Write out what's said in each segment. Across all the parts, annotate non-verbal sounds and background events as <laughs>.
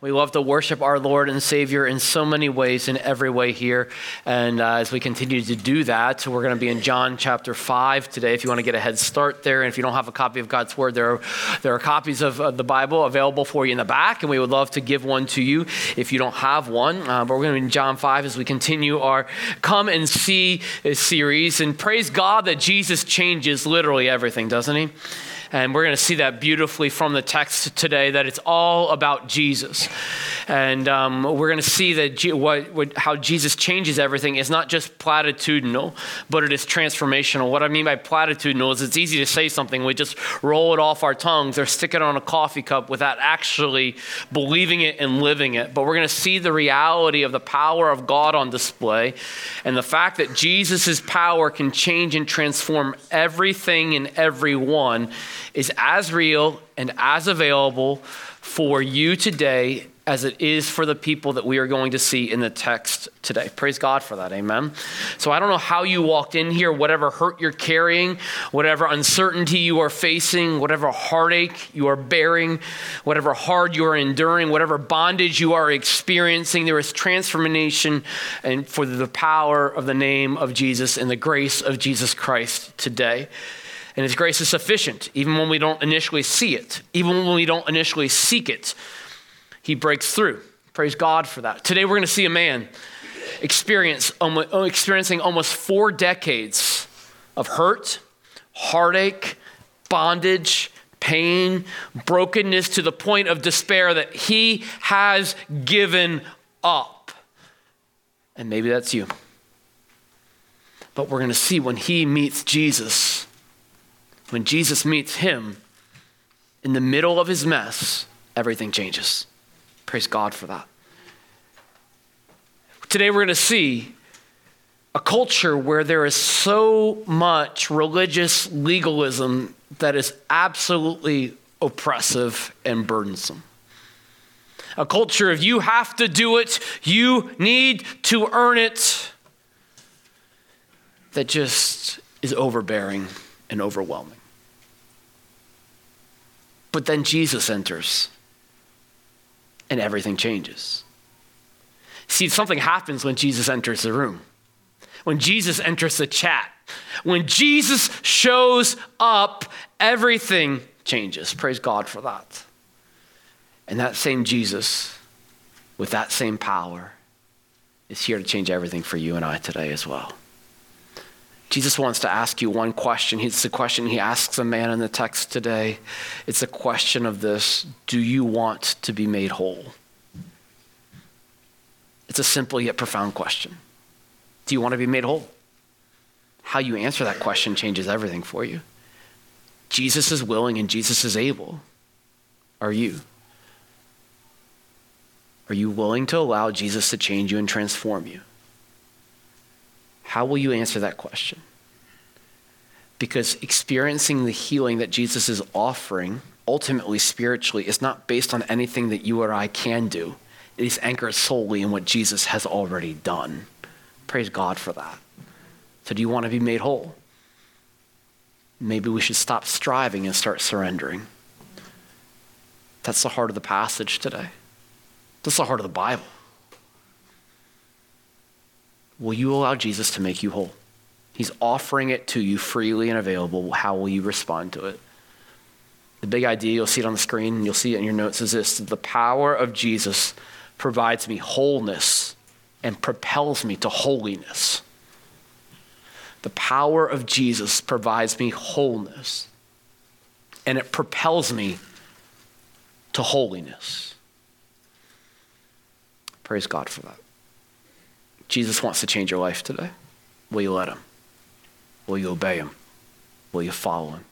We love to worship our Lord and Savior in so many ways, in every way here. And uh, as we continue to do that, we're going to be in John chapter 5 today. If you want to get a head start there, and if you don't have a copy of God's Word, there are, there are copies of uh, the Bible available for you in the back, and we would love to give one to you if you don't have one. Uh, but we're going to be in John 5 as we continue our Come and See series. And praise God that Jesus changes literally everything, doesn't He? And we're going to see that beautifully from the text today that it's all about Jesus. And um, we're going to see that G- what, what, how Jesus changes everything is not just platitudinal, but it is transformational. What I mean by platitudinal is it's easy to say something, we just roll it off our tongues or stick it on a coffee cup without actually believing it and living it. But we're going to see the reality of the power of God on display and the fact that Jesus' power can change and transform everything and everyone is as real and as available for you today as it is for the people that we are going to see in the text today. Praise God for that. Amen. So I don't know how you walked in here, whatever hurt you're carrying, whatever uncertainty you are facing, whatever heartache you are bearing, whatever hard you are enduring, whatever bondage you are experiencing, there is transformation and for the power of the name of Jesus and the grace of Jesus Christ today. And His grace is sufficient, even when we don't initially see it, even when we don't initially seek it. He breaks through. Praise God for that. Today we're going to see a man experience, uh, experiencing almost four decades of hurt, heartache, bondage, pain, brokenness to the point of despair that he has given up. And maybe that's you. But we're going to see when he meets Jesus when Jesus meets him in the middle of his mess, everything changes. Praise God for that. Today we're going to see a culture where there is so much religious legalism that is absolutely oppressive and burdensome. A culture of you have to do it, you need to earn it, that just is overbearing and overwhelming. But then Jesus enters and everything changes. See, something happens when Jesus enters the room, when Jesus enters the chat. When Jesus shows up, everything changes. Praise God for that. And that same Jesus, with that same power, is here to change everything for you and I today as well. Jesus wants to ask you one question. It's the question he asks a man in the text today. It's a question of this Do you want to be made whole? It's a simple yet profound question. Do you want to be made whole? How you answer that question changes everything for you. Jesus is willing and Jesus is able. Are you? Are you willing to allow Jesus to change you and transform you? How will you answer that question? Because experiencing the healing that Jesus is offering, ultimately spiritually, is not based on anything that you or I can do. It is anchored solely in what Jesus has already done. Praise God for that. So, do you want to be made whole? Maybe we should stop striving and start surrendering. That's the heart of the passage today. That's the heart of the Bible. Will you allow Jesus to make you whole? He's offering it to you freely and available. How will you respond to it? The big idea, you'll see it on the screen, you'll see it in your notes, is this the power of Jesus provides me wholeness and propels me to holiness. The power of Jesus provides me wholeness and it propels me to holiness. Praise God for that. Jesus wants to change your life today. Will you let him? Will you obey him? Will you follow him?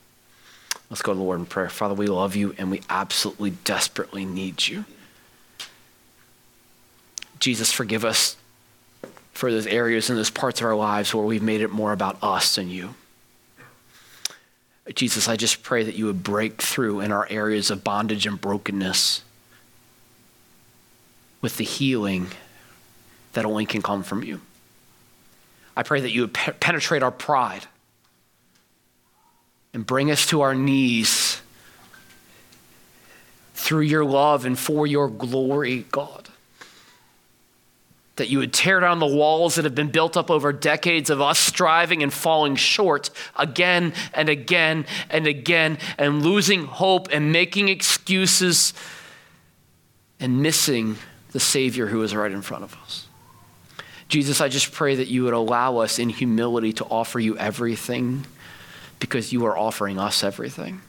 Let's go to the Lord in prayer. Father, we love you and we absolutely desperately need you. Jesus, forgive us for those areas and those parts of our lives where we've made it more about us than you. Jesus, I just pray that you would break through in our areas of bondage and brokenness with the healing that only can come from you. I pray that you would pe- penetrate our pride and bring us to our knees through your love and for your glory, God. That you would tear down the walls that have been built up over decades of us striving and falling short again and again and again and losing hope and making excuses and missing the Savior who is right in front of us. Jesus, I just pray that you would allow us in humility to offer you everything because you are offering us everything.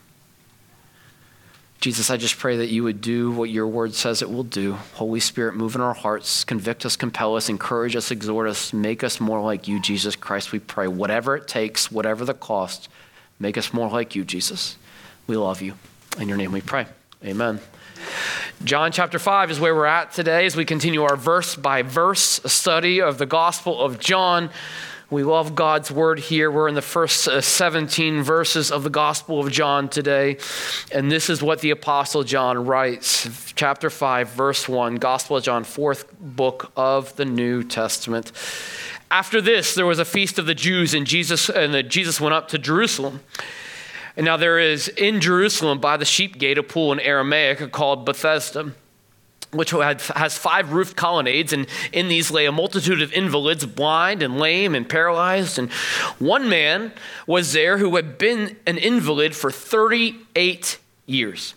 Jesus, I just pray that you would do what your word says it will do. Holy Spirit, move in our hearts, convict us, compel us, encourage us, exhort us, make us more like you, Jesus Christ. We pray, whatever it takes, whatever the cost, make us more like you, Jesus. We love you. In your name we pray. Amen. John chapter 5 is where we're at today as we continue our verse by verse study of the Gospel of John. We love God's word here. We're in the first uh, 17 verses of the Gospel of John today. And this is what the Apostle John writes. Chapter 5, verse 1, Gospel of John, fourth book of the New Testament. After this, there was a feast of the Jews, and Jesus, and Jesus went up to Jerusalem. And now there is in Jerusalem by the sheep gate a pool in Aramaic called Bethesda, which has five roofed colonnades, and in these lay a multitude of invalids, blind and lame and paralyzed. And one man was there who had been an invalid for 38 years.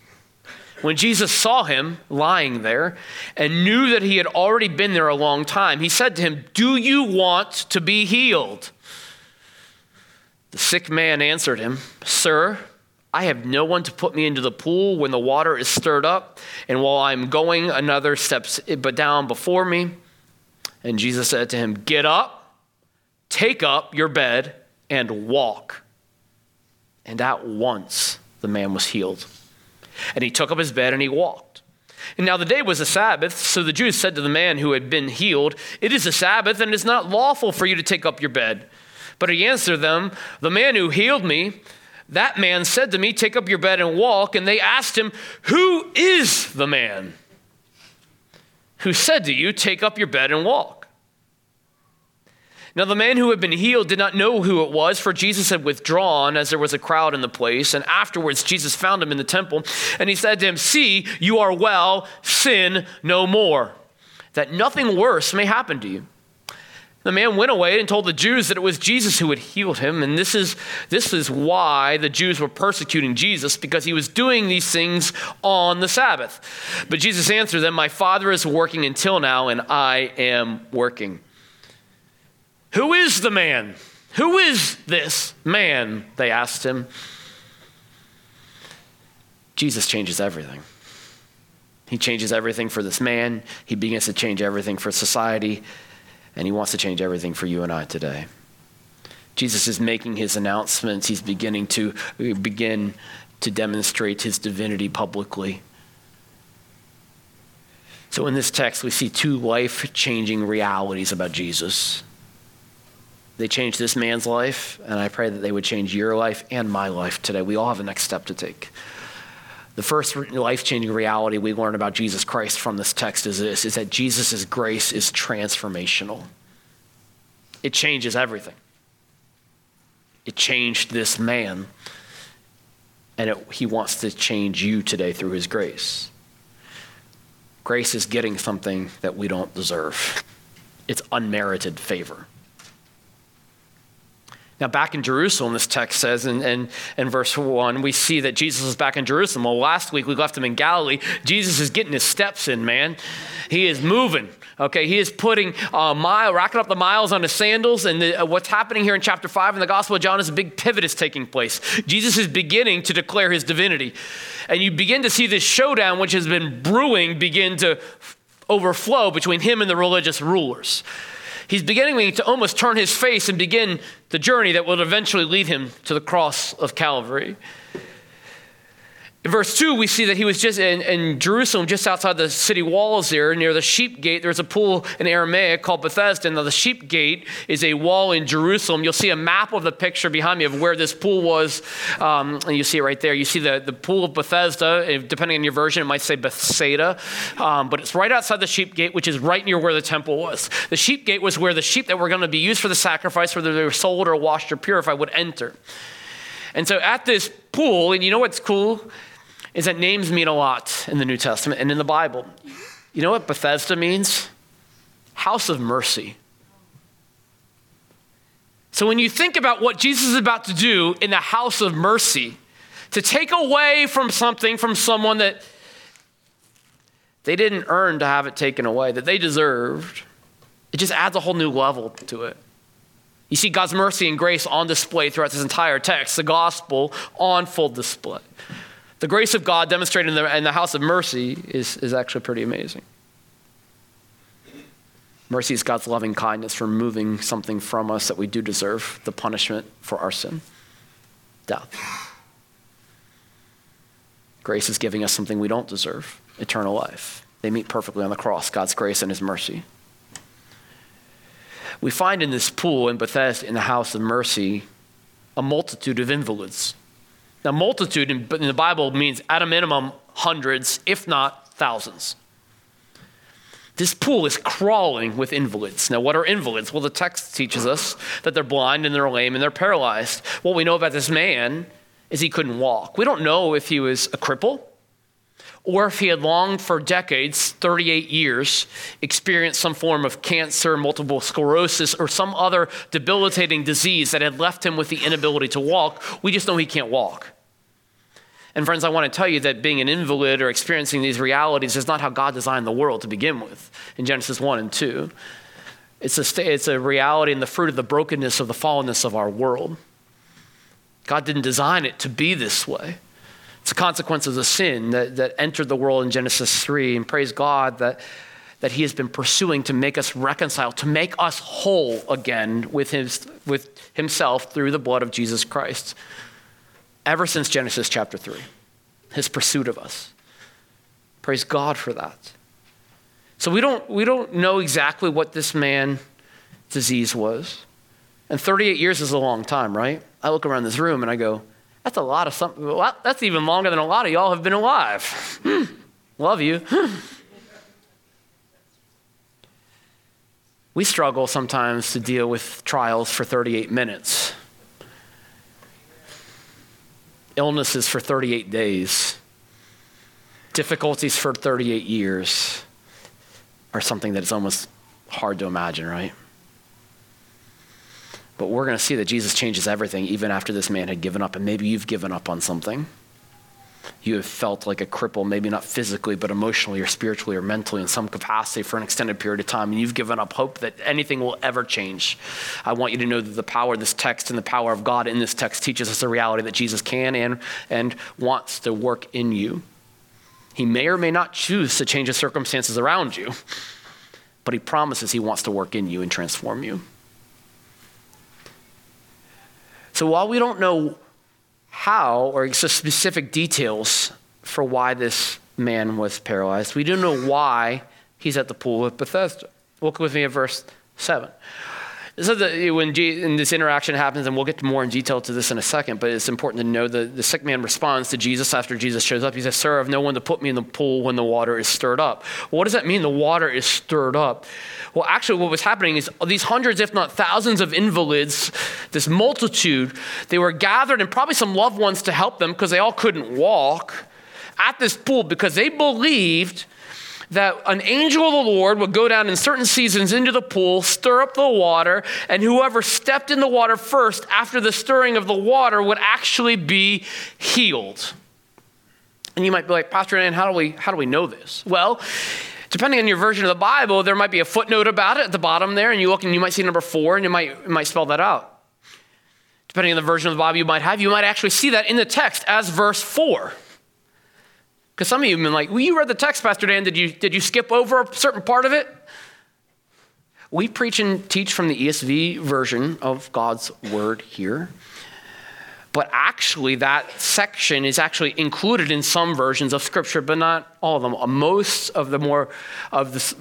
When Jesus saw him lying there and knew that he had already been there a long time, he said to him, Do you want to be healed? The sick man answered him, Sir, I have no one to put me into the pool when the water is stirred up, and while I'm going, another steps but down before me. And Jesus said to him, Get up, take up your bed, and walk. And at once the man was healed. And he took up his bed and he walked. And now the day was a Sabbath, so the Jews said to the man who had been healed, It is a Sabbath, and it is not lawful for you to take up your bed. But he answered them, The man who healed me, that man said to me, Take up your bed and walk. And they asked him, Who is the man who said to you, Take up your bed and walk? Now, the man who had been healed did not know who it was, for Jesus had withdrawn as there was a crowd in the place. And afterwards, Jesus found him in the temple, and he said to him, See, you are well, sin no more, that nothing worse may happen to you. The man went away and told the Jews that it was Jesus who had healed him. And this is, this is why the Jews were persecuting Jesus, because he was doing these things on the Sabbath. But Jesus answered them, My Father is working until now, and I am working. Who is the man? Who is this man? They asked him. Jesus changes everything. He changes everything for this man. He begins to change everything for society and he wants to change everything for you and I today. Jesus is making his announcements. He's beginning to uh, begin to demonstrate his divinity publicly. So in this text, we see two life-changing realities about Jesus. They changed this man's life, and I pray that they would change your life and my life today. We all have a next step to take. The first life changing reality we learn about Jesus Christ from this text is this is that Jesus' grace is transformational. It changes everything. It changed this man, and it, he wants to change you today through his grace. Grace is getting something that we don't deserve, it's unmerited favor. Now, back in Jerusalem, this text says in, in, in, verse 1, we see that Jesus is back in Jerusalem. Well, last week we left him in Galilee. Jesus is getting his steps in, man. He is moving. Okay, he is putting a mile, racking up the miles on his sandals. And the, uh, what's happening here in chapter 5 in the Gospel of John is a big pivot is taking place. Jesus is beginning to declare his divinity. And you begin to see this showdown, which has been brewing, begin to overflow between him and the religious rulers. He's beginning to almost turn his face and begin the journey that will eventually lead him to the cross of Calvary. In verse 2, we see that he was just in, in, Jerusalem, just outside the city walls there, near the sheep gate. There's a pool in Aramaic called Bethesda. Now, the sheep gate is a wall in Jerusalem. You'll see a map of the picture behind me of where this pool was. Um, and you see it right there. You see the, the pool of Bethesda. Depending on your version, it might say Bethsaida. Um, but it's right outside the sheep gate, which is right near where the temple was. The sheep gate was where the sheep that were going to be used for the sacrifice, whether they were sold or washed or purified, would enter. And so at this pool, and you know what's cool? Is that names mean a lot in the New Testament and in the Bible. You know what Bethesda means? House of mercy. So when you think about what Jesus is about to do in the house of mercy, to take away from something from someone that they didn't earn to have it taken away, that they deserved, it just adds a whole new level to it. You see God's mercy and grace on display throughout this entire text, the gospel on full display. The grace of God demonstrated in the, in the house of mercy is, is actually pretty amazing. Mercy is God's loving kindness for removing something from us that we do deserve, the punishment for our sin death. Grace is giving us something we don't deserve eternal life. They meet perfectly on the cross God's grace and His mercy. We find in this pool in Bethesda, in the house of mercy, a multitude of invalids. Now, multitude in, in the Bible means at a minimum hundreds, if not thousands. This pool is crawling with invalids. Now, what are invalids? Well, the text teaches us that they're blind and they're lame and they're paralyzed. What we know about this man is he couldn't walk. We don't know if he was a cripple or if he had long for decades, 38 years, experienced some form of cancer, multiple sclerosis, or some other debilitating disease that had left him with the inability to walk. We just know he can't walk. And friends, I want to tell you that being an invalid or experiencing these realities is not how God designed the world to begin with in Genesis 1 and 2. It's a, it's a reality and the fruit of the brokenness of the fallenness of our world. God didn't design it to be this way. It's a consequence of the sin that, that entered the world in Genesis 3. And praise God that, that He has been pursuing to make us reconcile, to make us whole again with, his, with Himself through the blood of Jesus Christ ever since Genesis chapter 3, his pursuit of us. Praise God for that. So we don't, we don't know exactly what this man's disease was. And 38 years is a long time, right? I look around this room and I go, that's a lot of something. Well, that's even longer than a lot of y'all have been alive. Hmm. Love you. we struggle sometimes to deal with trials for 38 minutes illnesses for 38 days, difficulties for 38 years are something that is almost hard to imagine, right? But we're going to see that Jesus changes everything even after this man had given up. And maybe you've given up on something you have felt like a cripple, maybe not physically, but emotionally or spiritually or mentally in some capacity for an extended period of time, and you've given up hope that anything will ever change. I want you to know that the power of this text and the power of God in this text teaches us the reality that Jesus can and, and wants to work in you. He may or may not choose to change the circumstances around you, but he promises he wants to work in you and transform you. So while we don't know how or specific details for why this man was paralyzed. We do know why he's at the pool of Bethesda. Look with me at verse 7. So that when this interaction happens, and we'll get more in detail to this in a second, but it's important to know that the sick man responds to Jesus after Jesus shows up. He says, Sir, I have no one to put me in the pool when the water is stirred up. What does that mean, the water is stirred up? Well, actually, what was happening is these hundreds, if not thousands, of invalids, this multitude, they were gathered and probably some loved ones to help them because they all couldn't walk at this pool because they believed that an angel of the Lord would go down in certain seasons into the pool, stir up the water, and whoever stepped in the water first after the stirring of the water would actually be healed. And you might be like, Pastor Dan, how do we, how do we know this? Well, depending on your version of the Bible, there might be a footnote about it at the bottom there, and you look and you might see number four, and you might, you might spell that out. Depending on the version of the Bible you might have, you might actually see that in the text as verse four. Because some of you have been like, well, you read the text, Pastor Dan. Did you, did you skip over a certain part of it? We preach and teach from the ESV version of God's word here. But actually, that section is actually included in some versions of Scripture, but not all of them. Most of the more of the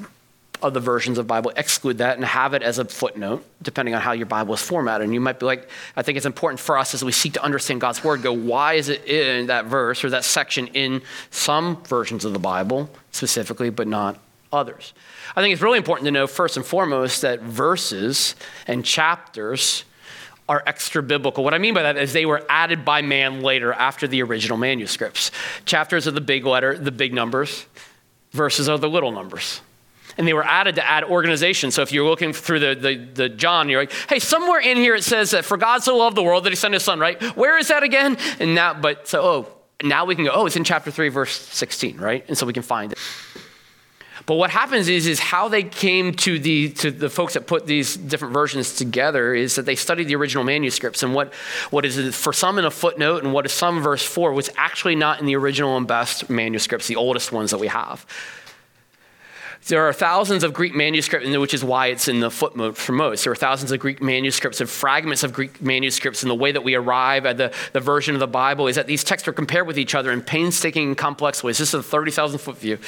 of the versions of Bible exclude that and have it as a footnote, depending on how your Bible is formatted. And you might be like, I think it's important for us as we seek to understand God's word, go, why is it in that verse or that section in some versions of the Bible specifically, but not others? I think it's really important to know, first and foremost, that verses and chapters are extra biblical. What I mean by that is they were added by man later after the original manuscripts. Chapters are the big letter, the big numbers, verses are the little numbers. And they were added to add organization. So if you're looking through the, the, the John, you're like, hey, somewhere in here it says that for God so loved the world that he sent his son, right? Where is that again? And now, but so, oh, now we can go, oh, it's in chapter 3, verse 16, right? And so we can find it. But what happens is, is how they came to the, to the folks that put these different versions together is that they studied the original manuscripts. And what, what is for some in a footnote and what is some verse 4 was actually not in the original and best manuscripts, the oldest ones that we have. There are thousands of Greek manuscripts, which is why it's in the footnote for most. There are thousands of Greek manuscripts and fragments of Greek manuscripts, and the way that we arrive at the, the version of the Bible is that these texts are compared with each other in painstaking and complex ways. This is a 30,000 foot view.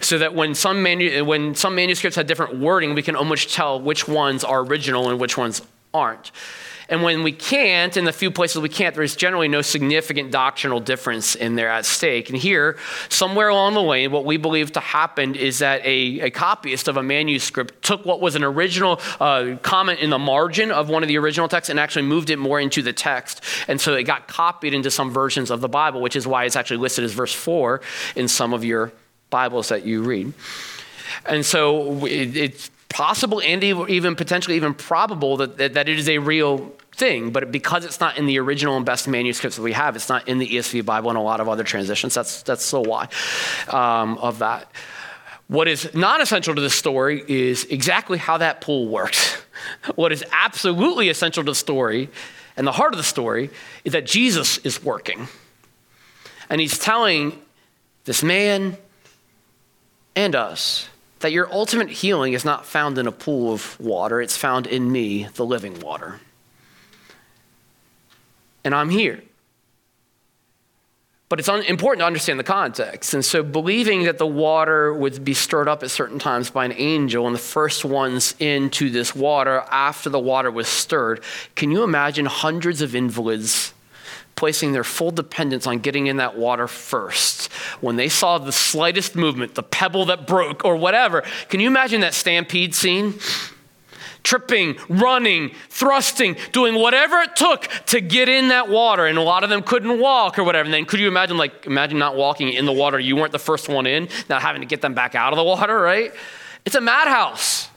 So that when some, manu- when some manuscripts have different wording, we can almost tell which ones are original and which ones aren't. And when we can't, in the few places we can't, there's generally no significant doctrinal difference in there at stake. And here, somewhere along the way, what we believe to happen is that a, a copyist of a manuscript took what was an original uh, comment in the margin of one of the original texts and actually moved it more into the text. And so it got copied into some versions of the Bible, which is why it's actually listed as verse 4 in some of your Bibles that you read. And so it, it's possible and even potentially even probable that, that, that, it is a real thing, but because it's not in the original and best manuscripts that we have, it's not in the ESV Bible and a lot of other transitions. That's, that's still why um, of that. What is non essential to the story is exactly how that pool works. <laughs> what is absolutely essential to the story and the heart of the story is that Jesus is working. And he's telling this man and us that your ultimate healing is not found in a pool of water, it's found in me, the living water and I'm here. But it's un- important to understand the context. And so, believing that the water would be stirred up at certain times by an angel and the first ones into this water after the water was stirred, can you imagine hundreds of invalids placing their full dependence on getting in that water first when they saw the slightest movement, the pebble that broke, or whatever? Can you imagine that stampede scene? Tripping, running, thrusting, doing whatever it took to get in that water. And a lot of them couldn't walk or whatever. And then could you imagine, like, imagine not walking in the water? You weren't the first one in, now having to get them back out of the water, <laughs> right? It's a madhouse.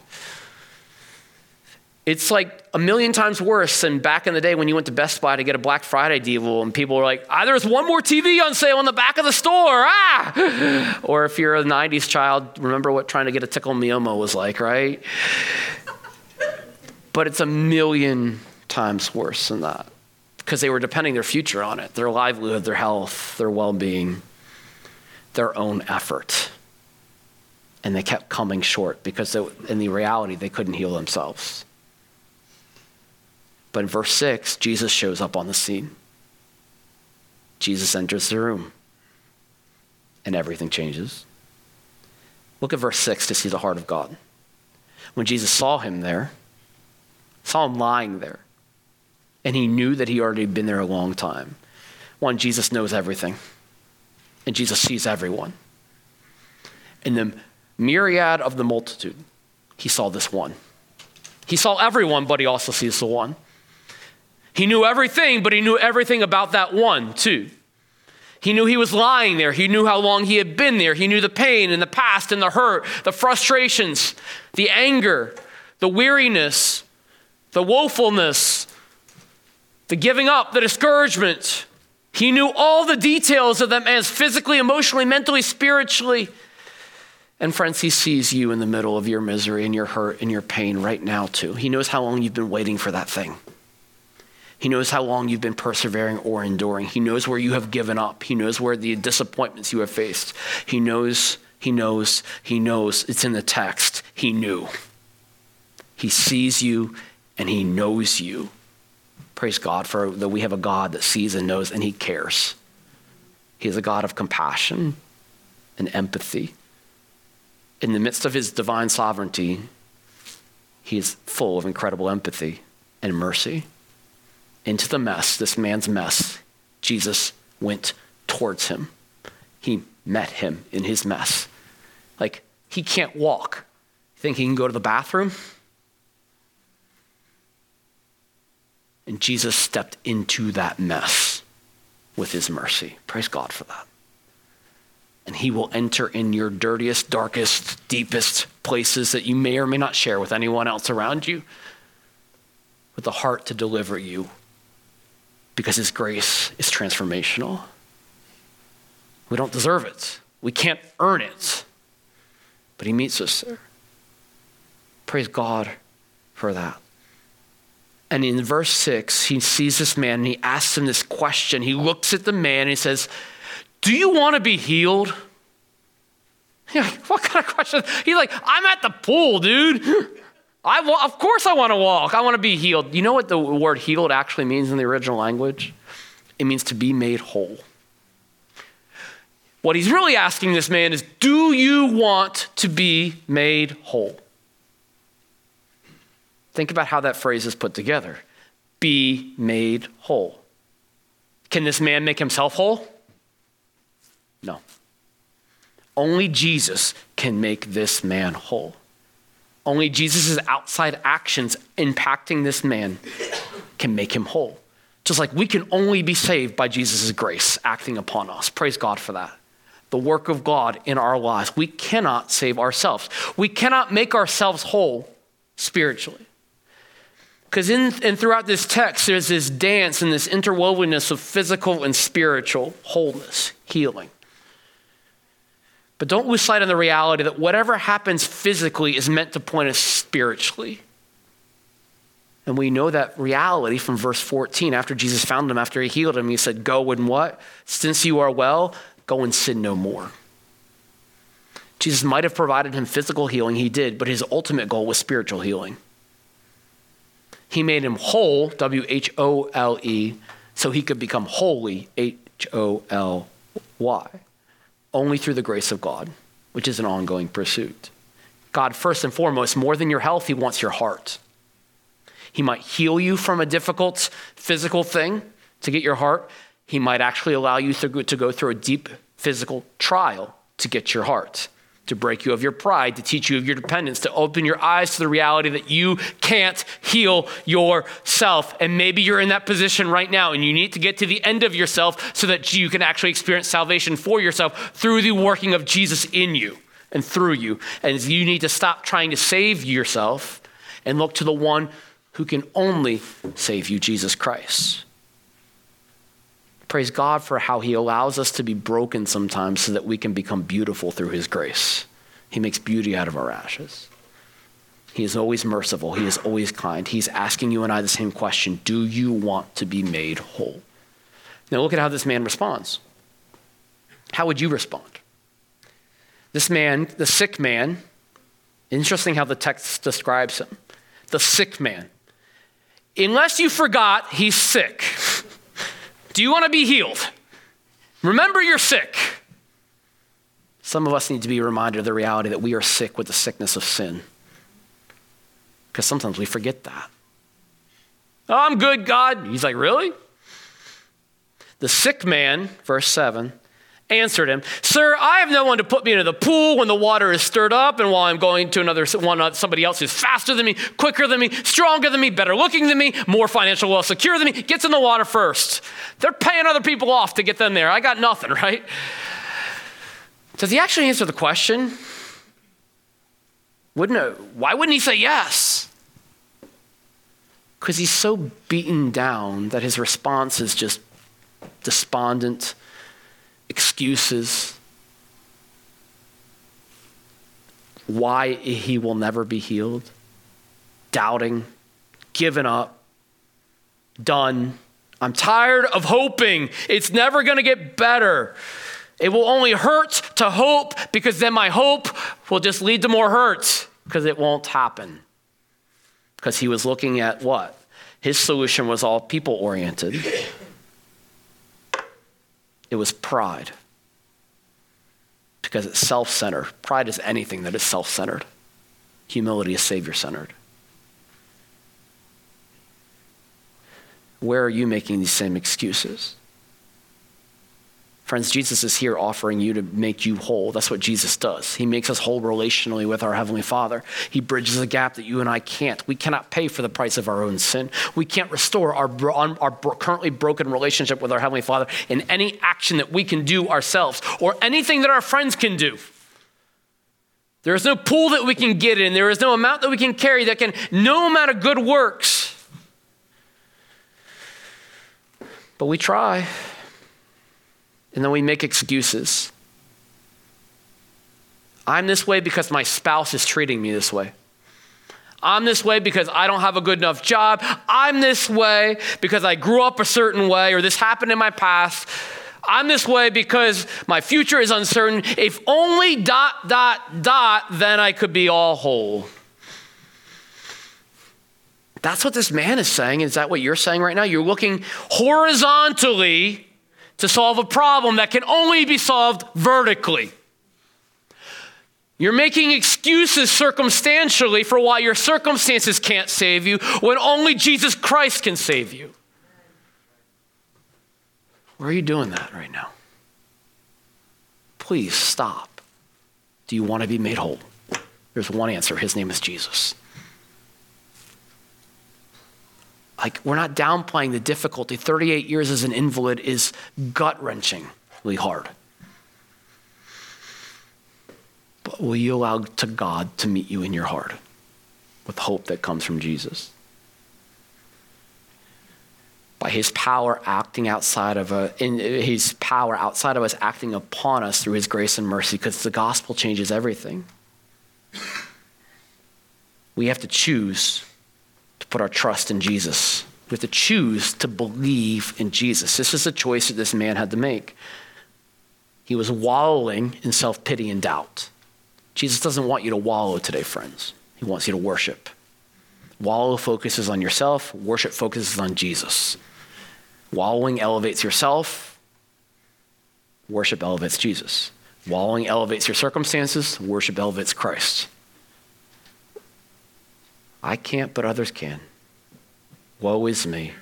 It's like a million times worse than back in the day when you went to Best Buy to get a Black Friday deal and people were like, ah, there's one more TV on sale in the back of the store. Ah! <laughs> Or if you're a 90s child, remember what trying to get a Tickle Me was like, right? But it's a million times worse than that because they were depending their future on it their livelihood, their health, their well being, their own effort. And they kept coming short because they, in the reality, they couldn't heal themselves. But in verse 6, Jesus shows up on the scene. Jesus enters the room, and everything changes. Look at verse 6 to see the heart of God. When Jesus saw him there, Saw him lying there. And he knew that he already had been there a long time. One, Jesus knows everything, and Jesus sees everyone. In the myriad of the multitude, he saw this one. He saw everyone, but he also sees the one. He knew everything, but he knew everything about that one, too. He knew he was lying there. He knew how long he had been there. He knew the pain and the past and the hurt, the frustrations, the anger, the weariness, the woefulness, the giving up, the discouragement. He knew all the details of that man's physically, emotionally, mentally, spiritually. And friends, he sees you in the middle of your misery and your hurt and your pain right now, too. He knows how long you've been waiting for that thing. He knows how long you've been persevering or enduring. He knows where you have given up. He knows where the disappointments you have faced. He knows, he knows, he knows. It's in the text. He knew. He sees you and he knows you. Praise God for that we have a God that sees and knows and he cares. He is a God of compassion and empathy. In the midst of his divine sovereignty, he is full of incredible empathy and mercy. Into the mess, this man's mess, Jesus went towards him. He met him in his mess. Like, he can't walk. Think he can go to the bathroom? And Jesus stepped into that mess with his mercy. Praise God for that. And he will enter in your dirtiest, darkest, deepest places that you may or may not share with anyone else around you with the heart to deliver you because his grace is transformational. We don't deserve it. We can't earn it. But he meets us there. Praise God for that. And in verse 6, he sees this man and he asks him this question. He looks at the man and he says, Do you want to be healed? <laughs> Yeah, what kind of question? He's like, I'm at the pool, dude. <laughs> I wa- of course I want to walk. I want to be healed. You know what the word healed actually means in the original language? It means to be made whole. What he's really asking this man is, Do you want to be made whole? Think about how that phrase is put together be made whole. Can this man make himself whole? No. Only Jesus can make this man whole. Only Jesus' outside actions impacting this man can make him whole. Just like we can only be saved by Jesus' grace acting upon us. Praise God for that. The work of God in our lives. We cannot save ourselves. We cannot make ourselves whole spiritually. Because in and throughout this text, there's this dance and this interwovenness of physical and spiritual wholeness, healing. But don't lose sight on the reality that whatever happens physically is meant to point us spiritually. And we know that reality from verse 14. After Jesus found him, after he healed him, he said, Go and what? Since you are well, go and sin no more. Jesus might have provided him physical healing, he did, but his ultimate goal was spiritual healing. He made him whole, W H O L E, so he could become holy, H O L Y, only through the grace of God, which is an ongoing pursuit. God, first and foremost, more than your health, he wants your heart. He might heal you from a difficult physical thing to get your heart. He might actually allow you to go through a deep physical trial to get your heart to break you of your pride, to teach you of your dependence, to open your eyes to the reality that you can't heal yourself. And maybe you're in that position right now and you need to get to the end of yourself so that you can actually experience salvation for yourself through the working of Jesus in you and through you. And you need to stop trying to save yourself and look to the one who can only save you, Jesus Christ. Praise God for how He allows us to be broken sometimes so that we can become beautiful through His grace. He makes beauty out of our ashes. He is always merciful. He is always kind. He's asking you and I the same question Do you want to be made whole? Now, look at how this man responds. How would you respond? This man, the sick man, interesting how the text describes him. The sick man. Unless you forgot, he's sick. <laughs> Do you want to be healed? Remember you're sick. Some of us need to be reminded of the reality that we are sick with the sickness of sin. Because sometimes we forget that. Oh, I'm good, God. He's like, Really? The sick man, verse 7, answered him, Sir, I have no one to put me into the pool when the water is stirred up, and while I'm going to another one, somebody else who's faster than me, quicker than me, stronger than me, better looking than me, more financial well secure than me, gets in the water first. They're paying other people off to get them there. I got nothing, <laughs> right? Does he actually answer the question? Wouldn't it, why wouldn't he say yes? Because he's so beaten down that his response is just despondent excuses, why he will never be healed, doubting, given up, done. I'm tired of hoping. It's never going to get better. It will only hurt to hope because then my hope will just lead to more hurt because it won't happen. Because he was looking at what? His solution was all people oriented. It was pride. Because it's self centered. Pride is anything that is self centered, humility is Savior centered. Where are you making these same excuses? Friends, Jesus is here offering you to make you whole. That's what Jesus does. He makes us whole relationally with our Heavenly Father. He bridges a gap that you and I can't. We cannot pay for the price of our own sin. We can't restore our, our currently broken relationship with our Heavenly Father in any action that we can do ourselves or anything that our friends can do. There is no pool that we can get in. There is no amount that we can carry that can, no amount of good works. But we try and then we make excuses. I'm this way because my spouse is treating me this way. I'm this way because I don't have a good enough job. I'm this way because I grew up a certain way or this happened in my past. I'm this way because my future is uncertain. If only dot, dot, dot, then I could be all whole. That's what this man is saying. Is that what you're saying right now? You're looking horizontally to solve a problem that can only be solved vertically. You're making excuses circumstantially for why your circumstances can't save you when only Jesus Christ can save you. Where are you doing that right now? Please stop. Do you want to be made whole? There's one answer. His name is Jesus. Like we're not downplaying the difficulty. 38 years as an invalid is gut wrenchingly hard. But will you allow to God to meet you in your heart with hope that comes from Jesus? By his power acting outside of a, in his power outside of us acting upon us through his grace and mercy, because the gospel changes everything. We have to choose put our trust in Jesus. We have to choose to believe in Jesus. This is a choice that this man had to make. He was wallowing in self pity and doubt. Jesus doesn't want you to wallow today, friends. He wants you to worship. Wallow focuses on yourself, worship focuses on Jesus. Wallowing elevates yourself, worship elevates Jesus. Wallowing elevates your circumstances, worship elevates Christ. I can't, but others can. Woe is me.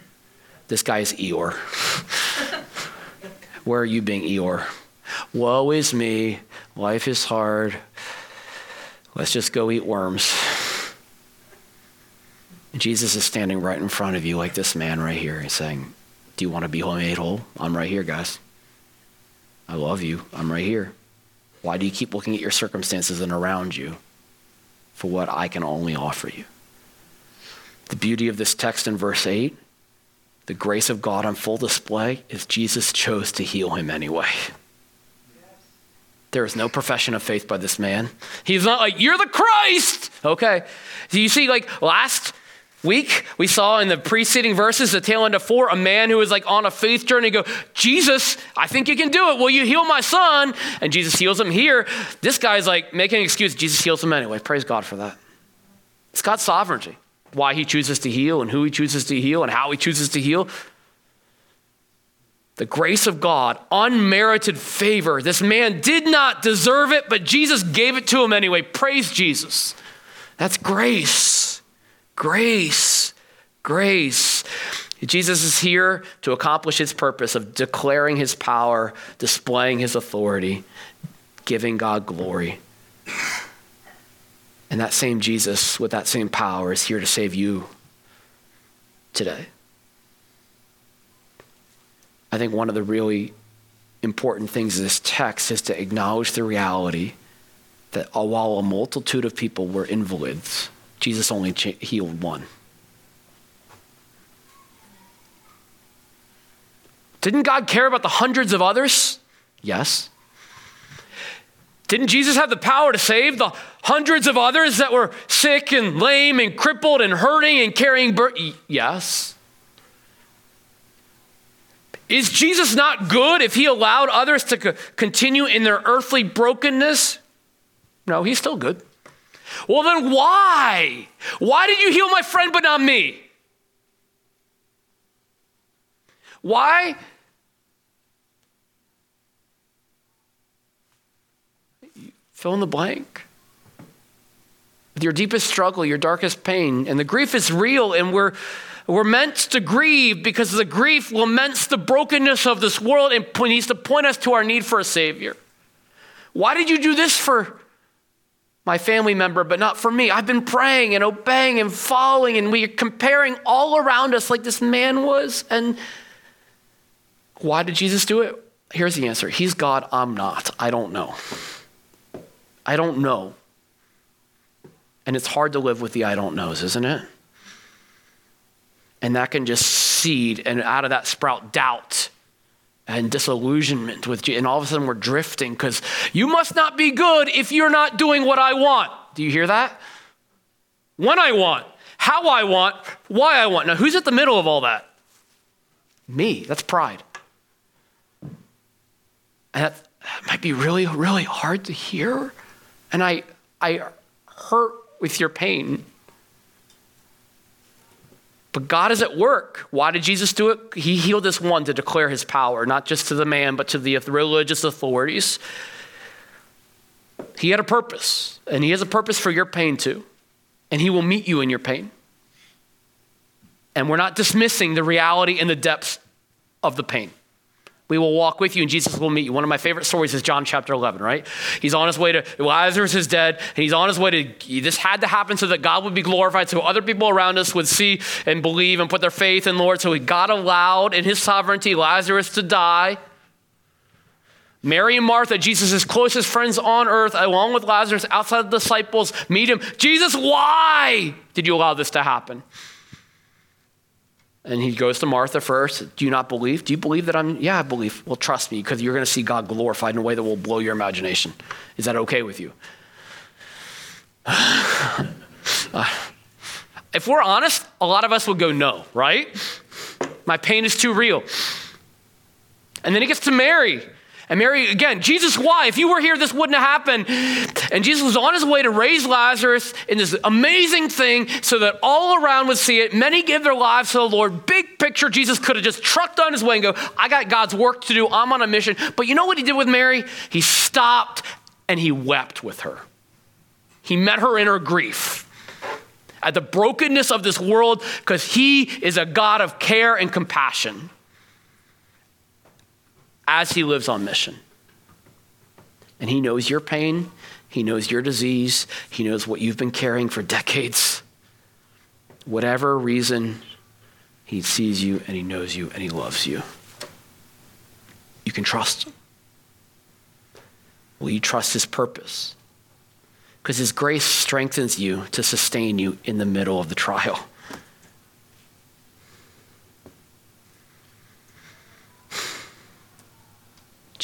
This guy is Eeyore. <laughs> Where are you being Eeyore? Woe is me. Life is hard. Let's just go eat worms. And Jesus is standing right in front of you, like this man right here. He's saying, Do you want to be made whole? I'm right here, guys. I love you. I'm right here. Why do you keep looking at your circumstances and around you for what I can only offer you? The beauty of this text in verse 8, the grace of God on full display, is Jesus chose to heal him anyway. There is no profession of faith by this man. He's not like, You're the Christ. Okay. Do you see, like last week, we saw in the preceding verses, the tail end of four, a man who was like on a faith journey go, Jesus, I think you can do it. Will you heal my son? And Jesus heals him here. This guy's like making an excuse. Jesus heals him anyway. Praise God for that. It's God's sovereignty why he chooses to heal and who he chooses to heal and how he chooses to heal. The grace of God, unmerited favor. This man did not deserve it, but Jesus gave it to him anyway. Praise Jesus. That's grace. Grace. Grace. Jesus is here to accomplish his purpose of declaring his power, displaying his authority, giving God glory. And that same Jesus with that same power is here to save you today. I think one of the really important things in this text is to acknowledge the reality that while a multitude of people were invalids, Jesus only healed one. Didn't God care about the hundreds of others? Yes. Didn't Jesus have the power to save the hundreds of others that were sick and lame and crippled and hurting and carrying burden? Yes. Is Jesus not good if he allowed others to co- continue in their earthly brokenness? No, he's still good. Well, then why? Why did you heal my friend but not me? Why Fill in the blank. With your deepest struggle, your darkest pain, and the grief is real, and we're We're meant to grieve because the grief laments the brokenness of this world and needs to point us to our need for a Savior. Why did you do this for my family member, but not for me? I've been praying and obeying and following, and we're comparing all around us like this man was. And why did Jesus do it? Here's the answer He's God, I'm not. I don't know. I don't know. And it's hard to live with the I don't knows, isn't it? And that can just seed, and out of that sprout doubt and disillusionment with you. And all of a sudden we're drifting because you must not be good if you're not doing what I want. Do you hear that? When I want, how I want, why I want. Now, who's at the middle of all that? Me. That's pride. And that might be really, really hard to hear. And I, I hurt with your pain. But God is at work. Why did Jesus do it? He healed this one to declare his power, not just to the man, but to the religious authorities. He had a purpose, and he has a purpose for your pain too. And he will meet you in your pain. And we're not dismissing the reality and the depths of the pain. We will walk with you and Jesus will meet you. One of my favorite stories is John chapter 11, right? He's on his way to, Lazarus is dead, and he's on his way to, this had to happen so that God would be glorified, so other people around us would see and believe and put their faith in Lord. So He God allowed in his sovereignty Lazarus to die. Mary and Martha, Jesus' closest friends on earth, along with Lazarus, outside the disciples, meet him. Jesus, why did you allow this to happen? And he goes to Martha first. Do you not believe? Do you believe that I'm? Yeah, I believe. Well, trust me, because you're going to see God glorified in a way that will blow your imagination. Is that okay with you? uh, <sighs> <sighs> if we're honest, a lot of us would go no, right? My pain is too real. And then he gets to Mary. And Mary, again, Jesus, why? If you were here, this wouldn't have happened. And Jesus was on his way to raise Lazarus in this amazing thing so that all around would see it. Many give their lives to the Lord. Big picture, Jesus could have just trucked on his way and go, I got God's work to do. I'm on a mission. But you know what he did with Mary? He stopped and he wept with her. He met her in her grief at the brokenness of this world because he is a God of care and compassion as he lives on mission. And he knows your pain, he knows your disease, he knows what you've been carrying for decades. Whatever reason, he sees you and he knows you and he loves you. You can trust him. Will you trust his purpose? Because his grace strengthens you to sustain you in the middle of the trial.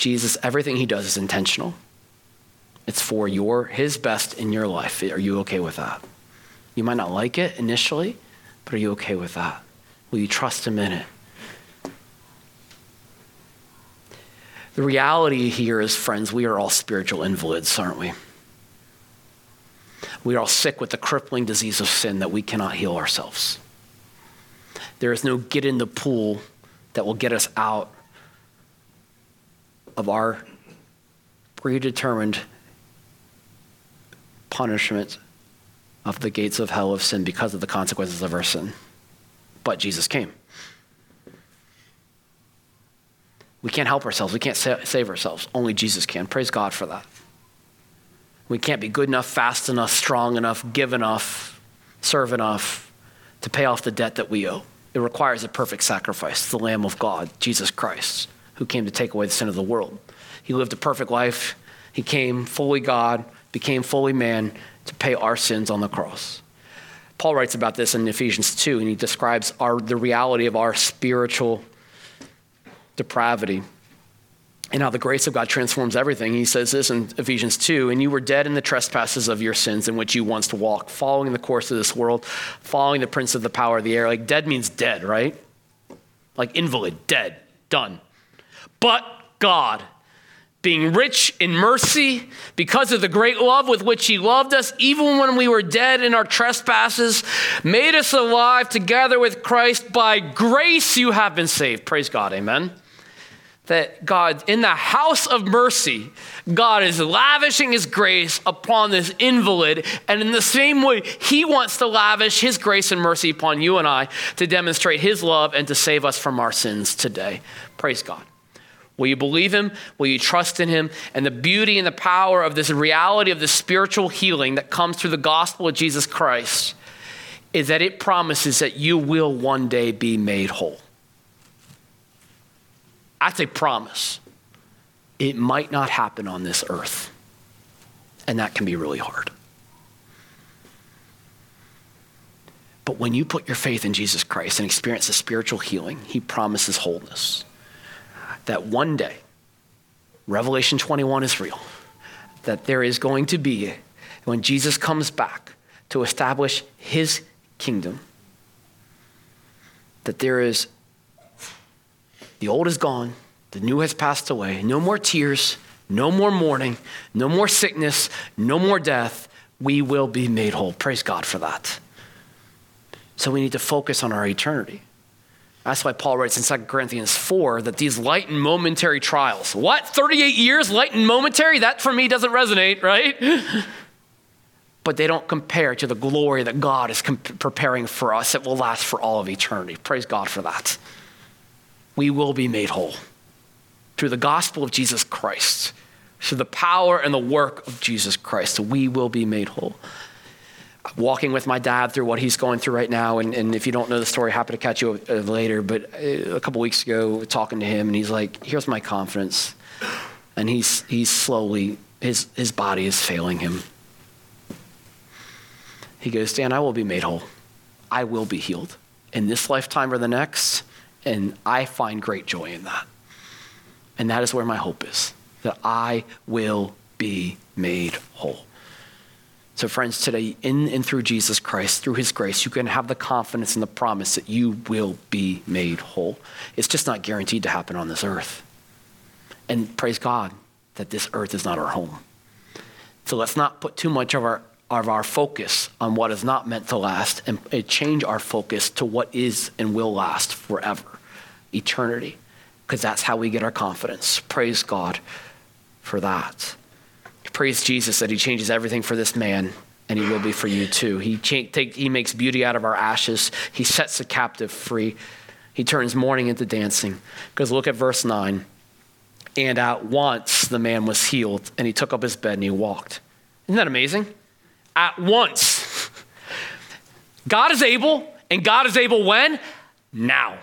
Jesus, everything he does is intentional. It's for your his best in your life. Are you okay with that? You might not like it initially, but are you okay with that? Will you trust him in it? The reality here is, friends, we are all spiritual invalids, aren't we? We are all sick with the crippling disease of sin that we cannot heal ourselves. There is no get in the pool that will get us out of our predetermined punishment of the gates of hell of sin because of the consequences of our sin. But Jesus came. We can't help ourselves. We can't save ourselves. Only Jesus can. Praise God for that. We can't be good enough, fast enough, strong enough, give enough, serve enough to pay off the debt that we owe. It requires a perfect sacrifice, the Lamb of God, Jesus Christ who came to take away the sin of the world. He lived a perfect life. He came fully God, became fully man to pay our sins on the cross. Paul writes about this in Ephesians 2, and he describes our, the reality of our spiritual depravity and how the grace of God transforms everything. He says this in Ephesians 2 And you were dead in the trespasses of your sins in which you once walked, following the course of this world, following the prince of the power of the air. Like dead means dead, right? Like invalid, dead, done. But God, being rich in mercy, because of the great love with which He loved us, even when we were dead in our trespasses, made us alive together with Christ. By grace you have been saved. Praise God. Amen. that God, in the house of mercy, God is lavishing his grace upon this invalid. And in the same way, he wants to lavish his grace and mercy upon you and I to demonstrate his love and to save us from our sins today. Praise God. Will you believe him? Will you trust in him? And the beauty and the power of this reality of the spiritual healing that comes through the gospel of Jesus Christ is that it promises that you will one day be made whole. That's a promise. It might not happen on this earth. And that can be really hard. But when you put your faith in Jesus Christ and experience the spiritual healing, he promises wholeness. That one day, Revelation 21 is real, that there is going to be, when Jesus comes back to establish his kingdom, that there is the old is gone, the new has passed away. No more tears, no more mourning, no more sickness, no more death. We will be made whole. Praise God for that. So we need to focus on our eternity. That's why Paul writes in 2 Corinthians 4 that these light and momentary trials, what? 38 years, light and momentary? That for me doesn't resonate, right? <laughs> but they don't compare to the glory that God is comp- preparing for us that will last for all of eternity. Praise God for that we will be made whole through the gospel of Jesus Christ, through the power and the work of Jesus Christ. We will be made whole. Walking with my dad through what he's going through right now, and, and if you don't know the story, happy to catch you uh, later. But uh, a couple weeks ago, talking to him, and he's like, "Here's my confidence," and he's he's slowly his his body is failing him. He goes, "Dan, I will be made whole. I will be healed in this lifetime or the next." And I find great joy in that. And that is where my hope is that I will be made whole. So, friends, today, in and through Jesus Christ, through his grace, you can have the confidence and the promise that you will be made whole. It's just not guaranteed to happen on this earth. And praise God that this earth is not our home. So let's not put too much of our, of our focus on what is not meant to last and change our focus to what is and will last forever eternity, because that's how we get our confidence. Praise God for that. Praise Jesus that He changes everything for this man, and He will be for you too. He, cha- take, he makes beauty out of our ashes, He sets the captive free, He turns mourning into dancing. Because look at verse 9. And at once the man was healed, and he took up his bed and he walked. Isn't that amazing? At once. <laughs> God is able, and God is able when? Now.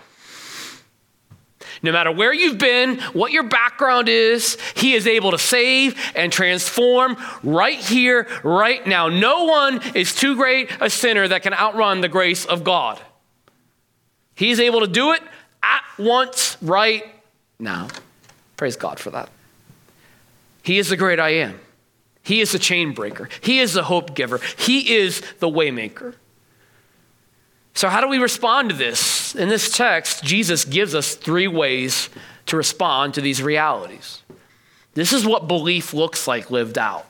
No matter where you've been, what your background is, He is able to save and transform right here, right now. No one is too great a sinner that can outrun the grace of God. He is able to do it at once, right now. Praise God for that. He is the great I am. He is the chain breaker. He is the hope giver. He is the waymaker. So, how do we respond to this? In this text, Jesus gives us three ways to respond to these realities. This is what belief looks like lived out.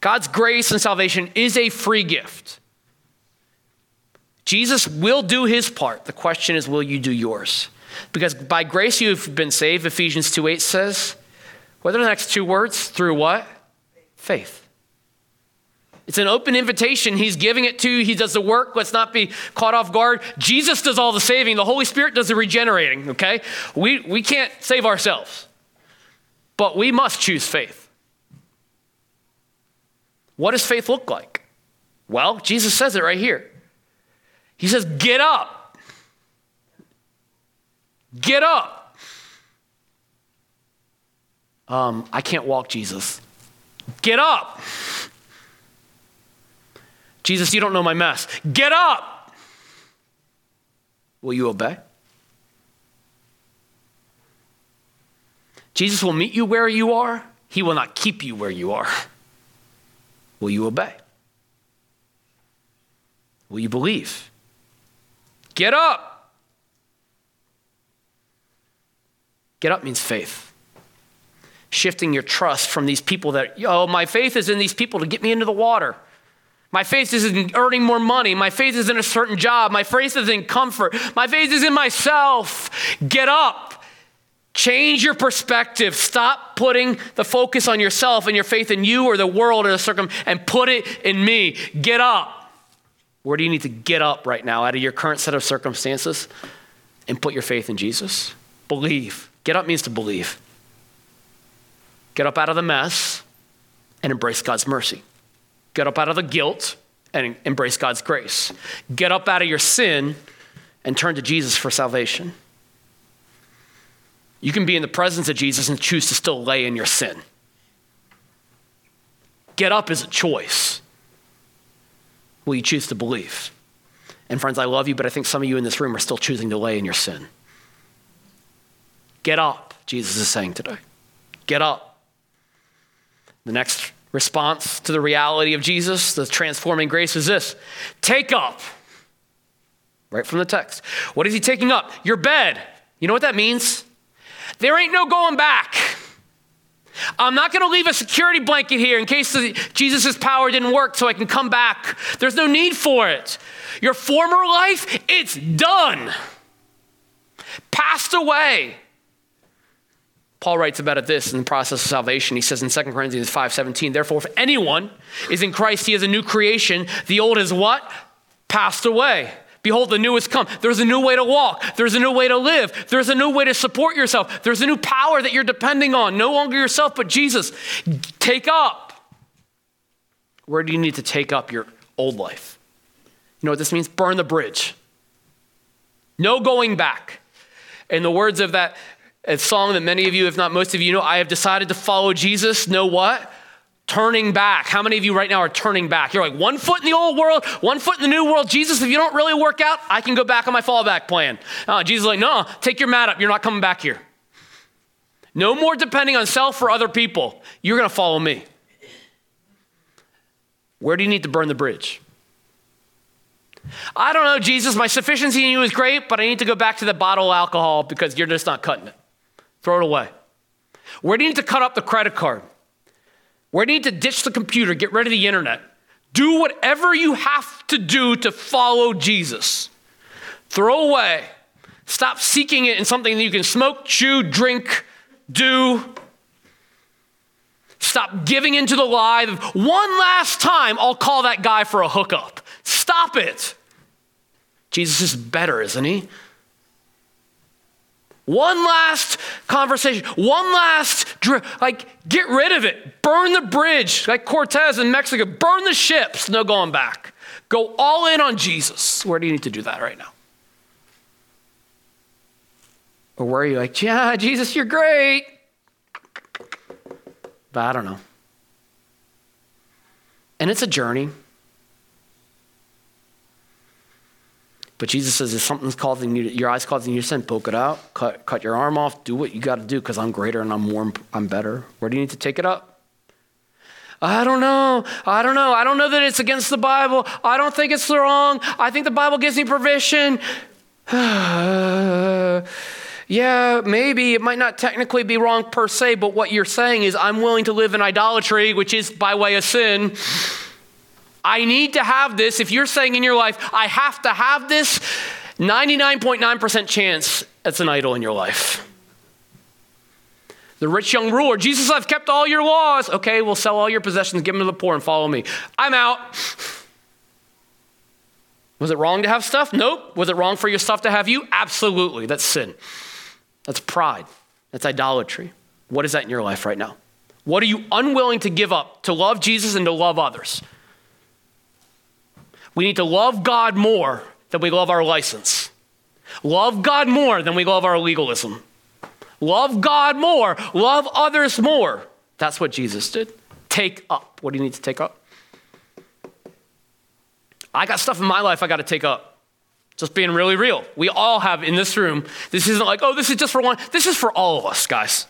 God's grace and salvation is a free gift. Jesus will do his part. The question is, will you do yours? Because by grace you've been saved, Ephesians 2 8 says. What are the next two words? Through what? Faith. It's an open invitation. He's giving it to you. He does the work. Let's not be caught off guard. Jesus does all the saving. The Holy Spirit does the regenerating, okay? We, we can't save ourselves, but we must choose faith. What does faith look like? Well, Jesus says it right here. He says, Get up. Get up. Um, I can't walk, Jesus. Get up. Jesus, you don't know my mess. Get up. Will you obey? Jesus will meet you where you are, He will not keep you where you are. Will you obey? Will you believe? Get up. Get up means faith. Shifting your trust from these people that, oh, my faith is in these people to get me into the water. My faith is in earning more money. My faith is in a certain job. My faith is in comfort. My faith is in myself. Get up. Change your perspective. Stop putting the focus on yourself and your faith in you or the world or the circum and put it in me. Get up. Where do you need to get up right now out of your current set of circumstances and put your faith in Jesus? Believe. Get up means to believe. Get up out of the mess and embrace God's mercy. Get up out of the guilt and embrace God's grace. Get up out of your sin and turn to Jesus for salvation. You can be in the presence of Jesus and choose to still lay in your sin. Get up is a choice. Will you choose to believe? And friends, I love you, but I think some of you in this room are still choosing to lay in your sin. Get up, Jesus is saying today. Get up. The next response to the reality of Jesus, the transforming grace, is this take up. Right from the text. What is he taking up? Your bed. You know what that means? There ain't no going back. I'm not going to leave a security blanket here in case Jesus' power didn't work so I can come back. There's no need for it. Your former life, it's done. Passed away. Paul writes about it this in the process of salvation. He says in 2 Corinthians 5:17, therefore, if anyone is in Christ, he is a new creation. The old is what? Passed away. Behold, the new has come. There's a new way to walk. There's a new way to live. There's a new way to support yourself. There's a new power that you're depending on. No longer yourself, but Jesus. Take up. Where do you need to take up your old life? You know what this means? Burn the bridge. No going back. In the words of that a song that many of you, if not most of you, know, I have decided to follow Jesus. Know what? Turning back. How many of you right now are turning back? You're like one foot in the old world, one foot in the new world. Jesus, if you don't really work out, I can go back on my fallback plan. Uh, Jesus is like, no, take your mat up. You're not coming back here. No more depending on self or other people. You're going to follow me. Where do you need to burn the bridge? I don't know, Jesus, my sufficiency in you is great, but I need to go back to the bottle of alcohol because you're just not cutting it. Throw it away. Where do you need to cut up the credit card? Where do you need to ditch the computer, get rid of the internet? Do whatever you have to do to follow Jesus. Throw away. Stop seeking it in something that you can smoke, chew, drink, do. Stop giving into the lie one last time, I'll call that guy for a hookup. Stop it. Jesus is better, isn't he? One last conversation, one last, like, get rid of it. Burn the bridge, like Cortez in Mexico. Burn the ships, no going back. Go all in on Jesus. Where do you need to do that right now? Or where are you like, yeah, Jesus, you're great. But I don't know. And it's a journey. But Jesus says, if something's causing you, your eyes causing you to sin, poke it out, cut, cut your arm off, do what you got to do because I'm greater and I'm more, I'm better. Where do you need to take it up? I don't know. I don't know. I don't know that it's against the Bible. I don't think it's wrong. I think the Bible gives me permission. <sighs> yeah, maybe it might not technically be wrong per se, but what you're saying is I'm willing to live in idolatry, which is by way of sin. I need to have this. If you're saying in your life, I have to have this, 99.9% chance it's an idol in your life. The rich young ruler, Jesus, I've kept all your laws. Okay, we'll sell all your possessions, give them to the poor, and follow me. I'm out. Was it wrong to have stuff? Nope. Was it wrong for your stuff to have you? Absolutely. That's sin. That's pride. That's idolatry. What is that in your life right now? What are you unwilling to give up to love Jesus and to love others? We need to love God more than we love our license. Love God more than we love our legalism. Love God more, love others more. That's what Jesus did. Take up. What do you need to take up? I got stuff in my life I got to take up. Just being really real. We all have in this room. This isn't like, oh, this is just for one. This is for all of us, guys.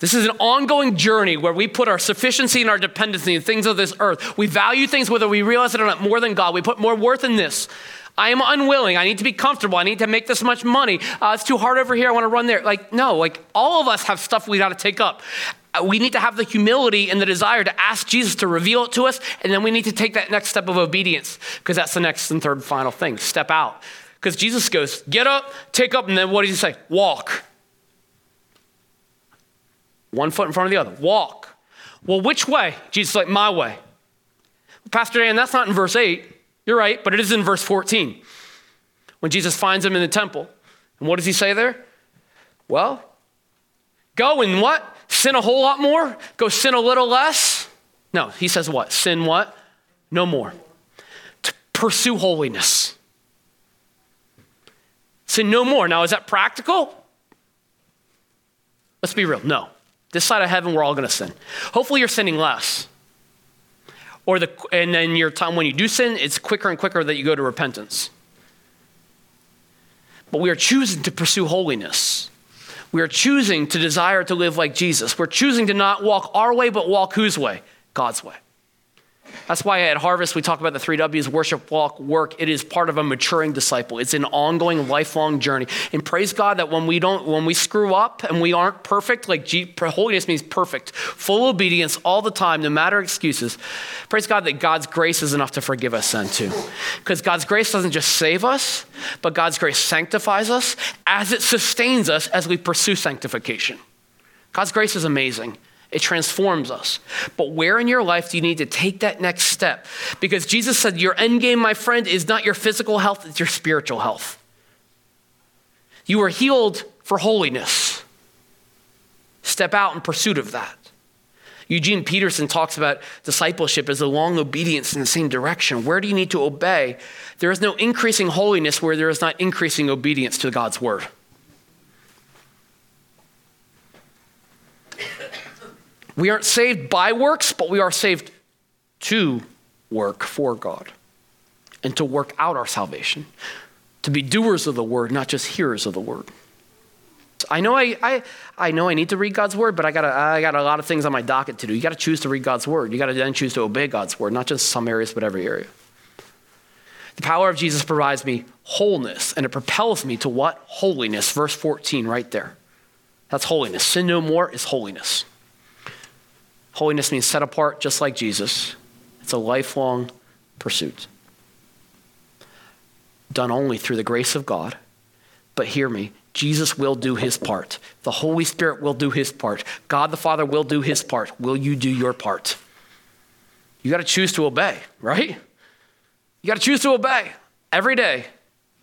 This is an ongoing journey where we put our sufficiency and our dependency in things of this earth. We value things whether we realize it or not more than God. We put more worth in this. I am unwilling. I need to be comfortable. I need to make this much money. Uh, it's too hard over here. I want to run there. Like, no, like all of us have stuff we got to take up. uh, we need to have the humility and the desire to ask Jesus to reveal it to us, and then we need to take that next step of obedience because that's the next and third final thing. Step out. Because Jesus goes, get up, take up, and then what does he say? Walk. One foot in front of the other. Walk. Well, which way? Jesus like, my way. Pastor Dan, that's not in verse 8. You're right, but it is in verse 14. When Jesus finds him in the temple. And what does he say there? Well, go and what? Sin a whole lot more? Go sin a little less? No, he says what? Sin what? No more. To pursue holiness. Sin no more. Now, is that practical? Let's be real. No. This side of heaven, we're all going to sin. Hopefully, you're sinning less. Or the, and then your time when you do sin, it's quicker and quicker that you go to repentance. But we are choosing to pursue holiness. We are choosing to desire to live like Jesus. We're choosing to not walk our way, but walk whose way? God's way. That's why at Harvest we talk about the three W's worship, walk, work. It is part of a maturing disciple. It's an ongoing, lifelong journey. And praise God that when we don't, when we screw up and we aren't perfect, like holiness means perfect, full obedience all the time, no matter excuses. Praise God that God's grace is enough to forgive us then too. Because God's grace doesn't just save us, but God's grace sanctifies us as it sustains us as we pursue sanctification. God's grace is amazing. It transforms us. But where in your life do you need to take that next step? Because Jesus said, Your end game, my friend, is not your physical health, it's your spiritual health. You are healed for holiness. Step out in pursuit of that. Eugene Peterson talks about discipleship as a long obedience in the same direction. Where do you need to obey? There is no increasing holiness where there is not increasing obedience to God's word. We aren't saved by works, but we are saved to work for God and to work out our salvation, to be doers of the word, not just hearers of the word. I know I, I, I know I need to read God's word, but I got I got a lot of things on my docket to do. You got to choose to read God's word. You got to then choose to obey God's word, not just some areas, but every area. The power of Jesus provides me wholeness, and it propels me to what? Holiness. Verse 14, right there. That's holiness. Sin no more is holiness. Holiness means set apart just like Jesus. It's a lifelong pursuit. Done only through the grace of God. But hear me, Jesus will do his part. The Holy Spirit will do his part. God the Father will do his part. Will you do your part? You got to choose to obey, right? You got to choose to obey every day,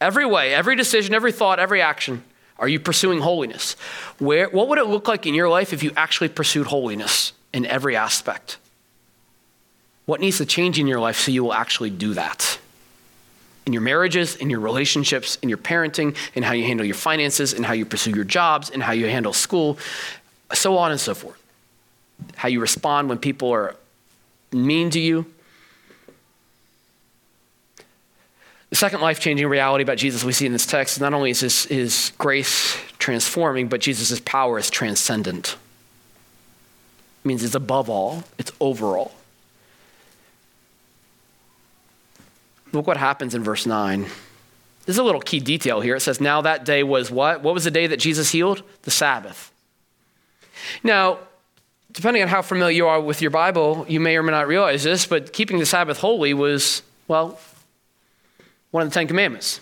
every way, every decision, every thought, every action. Are you pursuing holiness? Where, what would it look like in your life if you actually pursued holiness? In every aspect. What needs to change in your life so you will actually do that? In your marriages, in your relationships, in your parenting, in how you handle your finances, in how you pursue your jobs, in how you handle school, so on and so forth. How you respond when people are mean to you. The second life changing reality about Jesus we see in this text is not only is his, his grace transforming, but Jesus' power is transcendent means it's above all, it's overall. Look what happens in verse 9. There's a little key detail here. It says, Now that day was what? What was the day that Jesus healed? The Sabbath. Now, depending on how familiar you are with your Bible, you may or may not realize this, but keeping the Sabbath holy was, well, one of the Ten Commandments.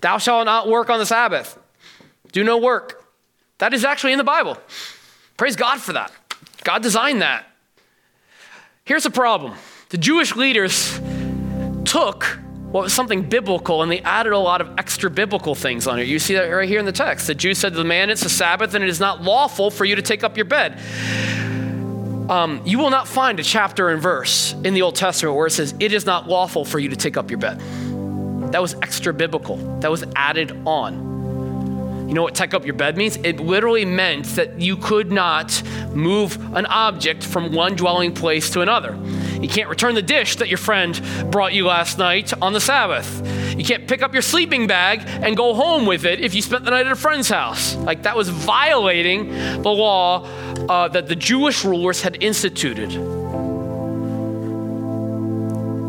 Thou shalt not work on the Sabbath. Do no work. That is actually in the Bible. Praise God for that. God designed that. Here's the problem the Jewish leaders took what was something biblical and they added a lot of extra biblical things on it. You see that right here in the text. The Jews said to the man, It's the Sabbath and it is not lawful for you to take up your bed. Um, you will not find a chapter and verse in the Old Testament where it says, It is not lawful for you to take up your bed. That was extra biblical, that was added on. You know what take up your bed means? It literally meant that you could not move an object from one dwelling place to another. You can't return the dish that your friend brought you last night on the Sabbath. You can't pick up your sleeping bag and go home with it if you spent the night at a friend's house. Like that was violating the law uh, that the Jewish rulers had instituted.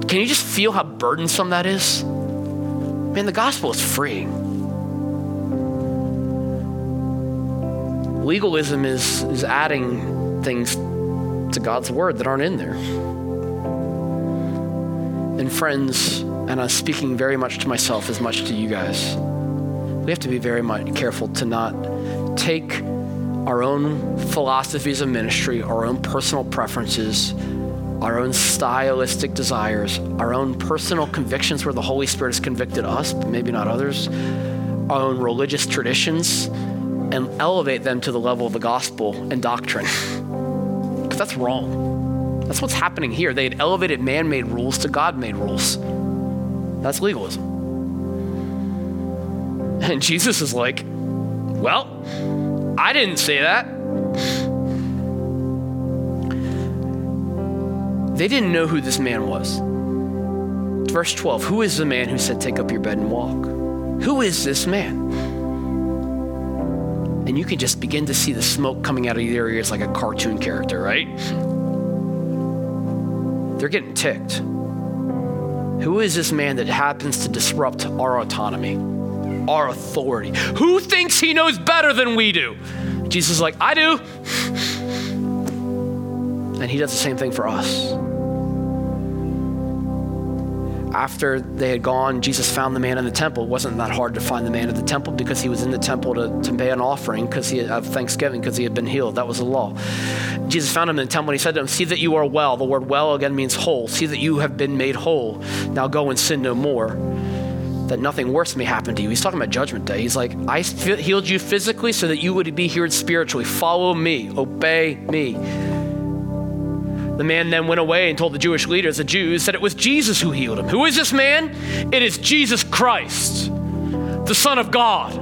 Can you just feel how burdensome that is? Man, the gospel is free. Legalism is, is adding things to God's word that aren't in there. And friends, and I'm speaking very much to myself as much to you guys, we have to be very much careful to not take our own philosophies of ministry, our own personal preferences, our own stylistic desires, our own personal convictions where the Holy Spirit has convicted us, but maybe not others, our own religious traditions, and elevate them to the level of the gospel and doctrine. Because that's wrong. That's what's happening here. They had elevated man made rules to God made rules. That's legalism. And Jesus is like, well, I didn't say that. They didn't know who this man was. Verse 12 Who is the man who said, Take up your bed and walk? Who is this man? And you can just begin to see the smoke coming out of your ears like a cartoon character, right? They're getting ticked. Who is this man that happens to disrupt our autonomy, our authority? Who thinks he knows better than we do? Jesus is like, I do. And he does the same thing for us after they had gone, Jesus found the man in the temple. It wasn't that hard to find the man at the temple because he was in the temple to, to pay an offering because he of Thanksgiving because he had been healed. That was the law. Jesus found him in the temple and he said to him, See that you are well. The word well again means whole. See that you have been made whole. Now go and sin no more. That nothing worse may happen to you. He's talking about judgment day. He's like, I healed you physically so that you would be healed spiritually. Follow me, obey me. The man then went away and told the Jewish leaders, the Jews, that it was Jesus who healed him. Who is this man? It is Jesus Christ, the Son of God.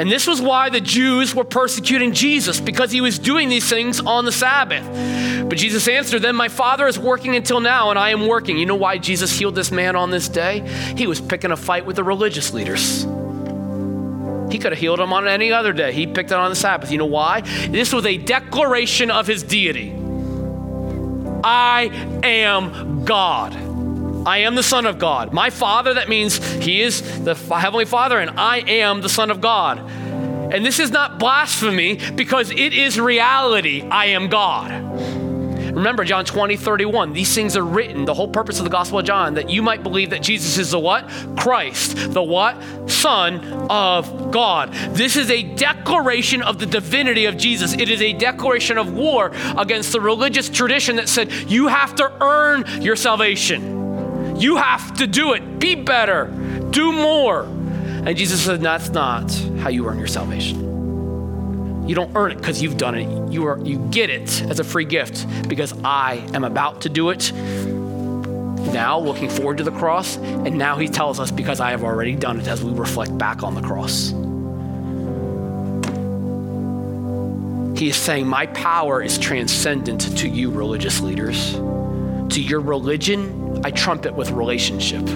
And this was why the Jews were persecuting Jesus, because he was doing these things on the Sabbath. But Jesus answered them, My Father is working until now, and I am working. You know why Jesus healed this man on this day? He was picking a fight with the religious leaders. He could have healed him on any other day. He picked it on the Sabbath. You know why? This was a declaration of his deity. I am God. I am the Son of God. My Father, that means He is the Heavenly Father, and I am the Son of God. And this is not blasphemy because it is reality. I am God. Remember John 20, 31. These things are written, the whole purpose of the Gospel of John, that you might believe that Jesus is the what? Christ, the what? Son of God. This is a declaration of the divinity of Jesus. It is a declaration of war against the religious tradition that said you have to earn your salvation. You have to do it. Be better. Do more. And Jesus said, that's not how you earn your salvation. You don't earn it because you've done it. You, are, you get it as a free gift because I am about to do it now, looking forward to the cross. And now he tells us because I have already done it as we reflect back on the cross. He is saying, My power is transcendent to you, religious leaders. To your religion, I trump it with relationship.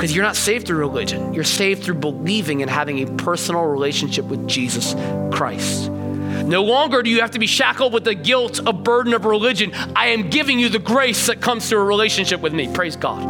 Because you're not saved through religion, you're saved through believing and having a personal relationship with Jesus Christ. No longer do you have to be shackled with the guilt, a burden of religion. I am giving you the grace that comes through a relationship with me. Praise God.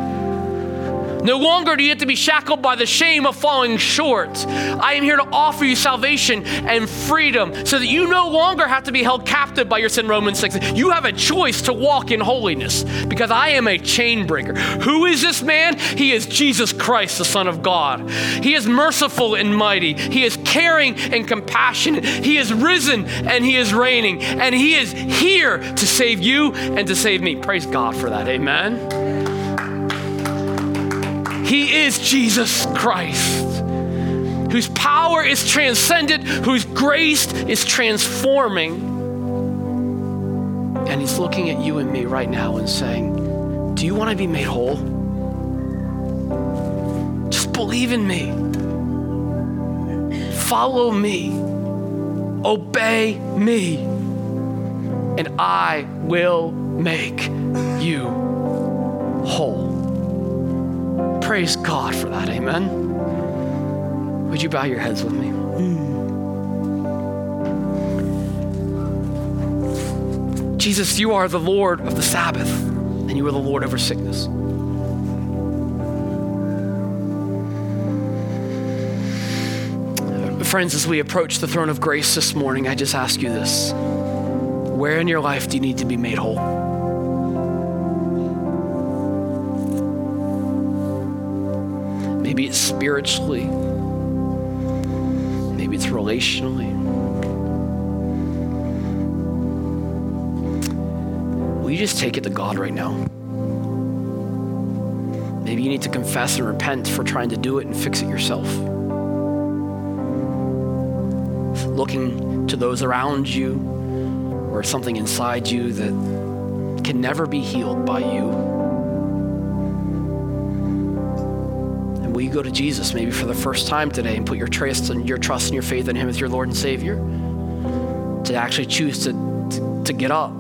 No longer do you have to be shackled by the shame of falling short. I am here to offer you salvation and freedom so that you no longer have to be held captive by your sin, Romans 6. You have a choice to walk in holiness because I am a chain breaker. Who is this man? He is Jesus Christ, the Son of God. He is merciful and mighty. He is caring and compassionate. He is risen and he is reigning. And he is here to save you and to save me. Praise God for that. Amen. He is Jesus Christ, whose power is transcendent, whose grace is transforming. And He's looking at you and me right now and saying, Do you want to be made whole? Just believe in me. Follow me. Obey me. And I will make you whole. Praise God for that. Amen. Would you bow your heads with me? Jesus, you are the Lord of the Sabbath, and you are the Lord over sickness. Friends, as we approach the throne of grace this morning, I just ask you this Where in your life do you need to be made whole? Maybe it's spiritually, maybe it's relationally. Will you just take it to God right now? Maybe you need to confess and repent for trying to do it and fix it yourself. Looking to those around you or something inside you that can never be healed by you. You go to Jesus maybe for the first time today and put your trust and your trust and your faith in Him as your Lord and Savior? To actually choose to, to, to get up.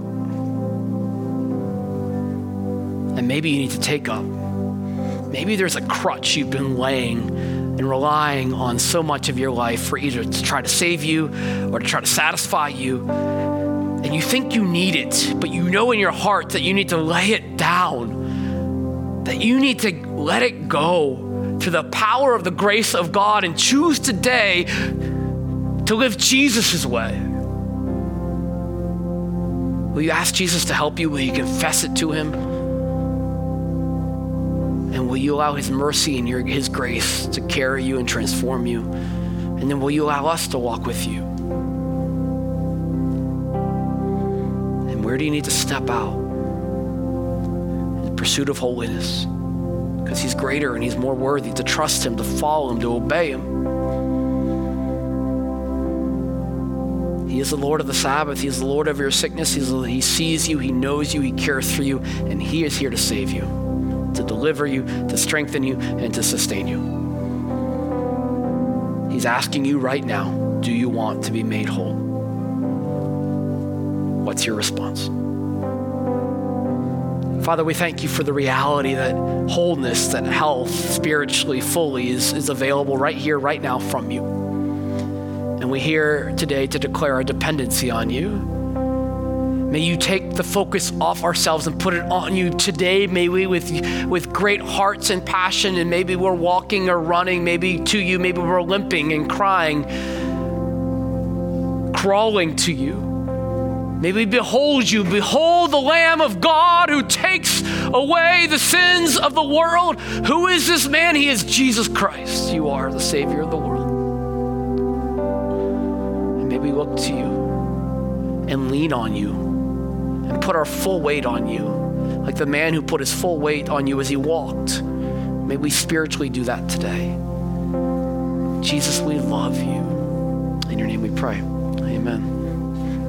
And maybe you need to take up. Maybe there's a crutch you've been laying and relying on so much of your life for either to try to save you or to try to satisfy you. And you think you need it, but you know in your heart that you need to lay it down, that you need to let it go to the power of the grace of God and choose today to live Jesus' way. Will you ask Jesus to help you? Will you confess it to Him? And will you allow His mercy and your, His grace to carry you and transform you? And then will you allow us to walk with you? And where do you need to step out in the pursuit of holiness? Because He's greater and He's more worthy to trust Him, to follow Him, to obey Him. He is the Lord of the Sabbath. He is the Lord of your sickness. He's, he sees you. He knows you. He cares for you. And He is here to save you to deliver you, to strengthen you, and to sustain you. He's asking you right now do you want to be made whole? What's your response? Father, we thank you for the reality that wholeness, that health spiritually fully is, is available right here, right now from you. And we're here today to declare our dependency on you May you take the focus off ourselves and put it on you today. May we, with, with great hearts and passion, and maybe we're walking or running, maybe to you, maybe we're limping and crying, crawling to you. May we behold you. Behold the Lamb of God who takes away the sins of the world. Who is this man? He is Jesus Christ. You are the Savior of the world. And may we look to you and lean on you and put our full weight on you, like the man who put his full weight on you as he walked. May we spiritually do that today. Jesus, we love you. In your name we pray. Amen.